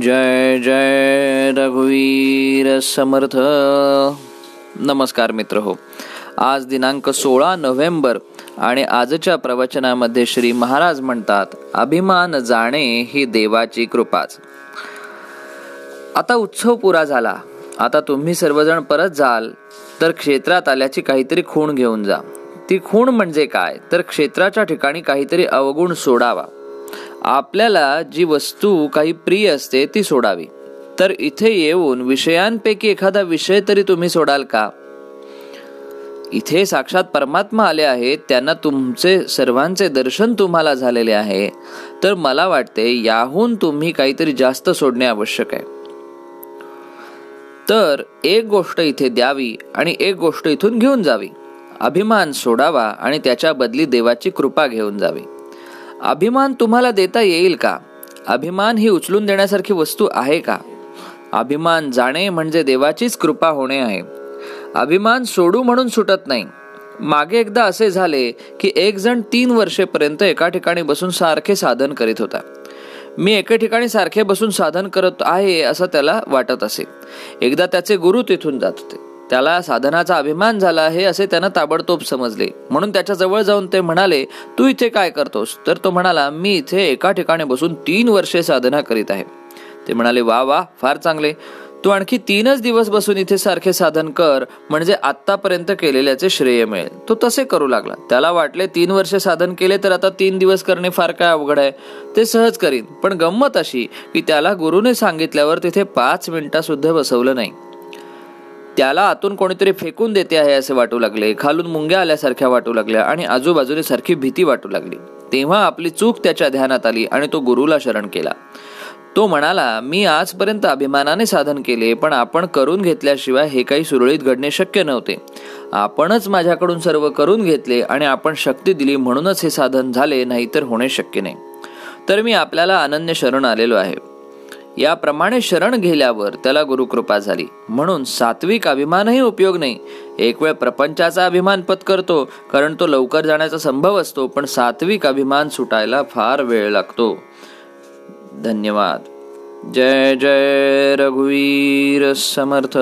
जय जय रघुवीर समर्थ। नमस्कार मित्र हो आज दिनांक सोळा नोव्हेंबर आणि आजच्या प्रवचनामध्ये श्री महाराज म्हणतात अभिमान जाणे ही देवाची कृपाच. आता उत्सव पुरा झाला. आता तुम्ही सर्वजण परत जाल तर क्षेत्रात आल्याची काहीतरी खूण घेऊन जा. ती खूण म्हणजे काय? तर क्षेत्राच्या ठिकाणी काहीतरी अवगुण सोडावा. आपल्याला जी वस्तू काही प्रिय असते ती सोडावी. तर इथे येऊन विषयांपैकी एखादा विषय तरी तुम्ही सोडाल का? इथे साक्षात परमात्मा आले आहेत त्यांना तुमचे सर्वांचे दर्शन तुम्हाला झालेले आहे. तर मला वाटते याहून तुम्ही काहीतरी जास्त सोडणे आवश्यक आहे. तर एक गोष्ट इथे द्यावी आणि एक गोष्ट इथून घेऊन जावी. अभिमान सोडावा आणि त्याच्या बदली देवाची कृपा घेऊन जावी. अभिमान तुम्हाला देता येईल का? अभिमान ही उचलून देण्यासारखी वस्तू आहे का? अभिमान जाणे म्हणजे देवाचीच कृपा होणे आहे. अभिमान सोडू म्हणून सुटत नाही. मागे एकदा असे झाले की एक जण तीन वर्षेपर्यंत एका ठिकाणी बसून सारखे साधन करीत होता. मी एका ठिकाणी सारखे बसून साधन करत आहे असं त्याला वाटत असे. एकदा त्याचे गुरु तिथून जात होते. त्याला साधनाचा अभिमान झाला आहे असे त्यानं ताबडतोब समजले. म्हणून त्याच्याजवळ जाऊन ते म्हणाले तू इथे काय करतोस? तर तो म्हणाला मी इथे एका ठिकाणी बसून तीन वर्षे साधना करीत आहे. ते म्हणाले वा वा फार चांगले. तू आणखी तीनच दिवस बसून इथे सारखे साधन कर म्हणजे आतापर्यंत केलेल्याचे श्रेय मिळेल. तो तसे करू लागला. त्याला वाटले तीन वर्षे साधन केले तर आता तीन दिवस करणे फार काय अवघड आहे. ते सहज करीन. पण गंमत अशी की त्याला गुरुने सांगितल्यावर तिथे पाच मिनिटा सुद्धा बसवलं नाही. त्याला आतून कोणीतरी फेकून देते आहे असे वाटू लागले. खालून मुंग्या आल्यासारख्या वाटू लागल्या आणि आजूबाजूने सारखी भीती वाटू लागली. तेव्हा आपली चूक त्याच्या ध्यानात आली आणि तो गुरुला शरण केला. तो म्हणाला मी आजपर्यंत अभिमानाने साधन केले पण आपण करून घेतल्याशिवाय हे काही सुरळीत घडणे शक्य नव्हते. आपणच माझ्याकडून सर्व करून घेतले आणि आपण शक्ती दिली म्हणूनच हे साधन झाले नाहीतर होणे शक्य नाही. तर मी आपल्याला अनन्य शरण आलेलो आहे. याप्रमाणे शरण गेल्यावर त्याला गुरुकृपा झाली. म्हणून सात्विक अभिमानही उपयोग नाही. एक वेळ प्रपंचाचा अभिमान पत्करतो कारण तो लवकर जाण्याचा संभव असतो पण सात्विक अभिमान सुटायला फार वेळ लागतो. धन्यवाद. जय जय रघुवीर समर्थ.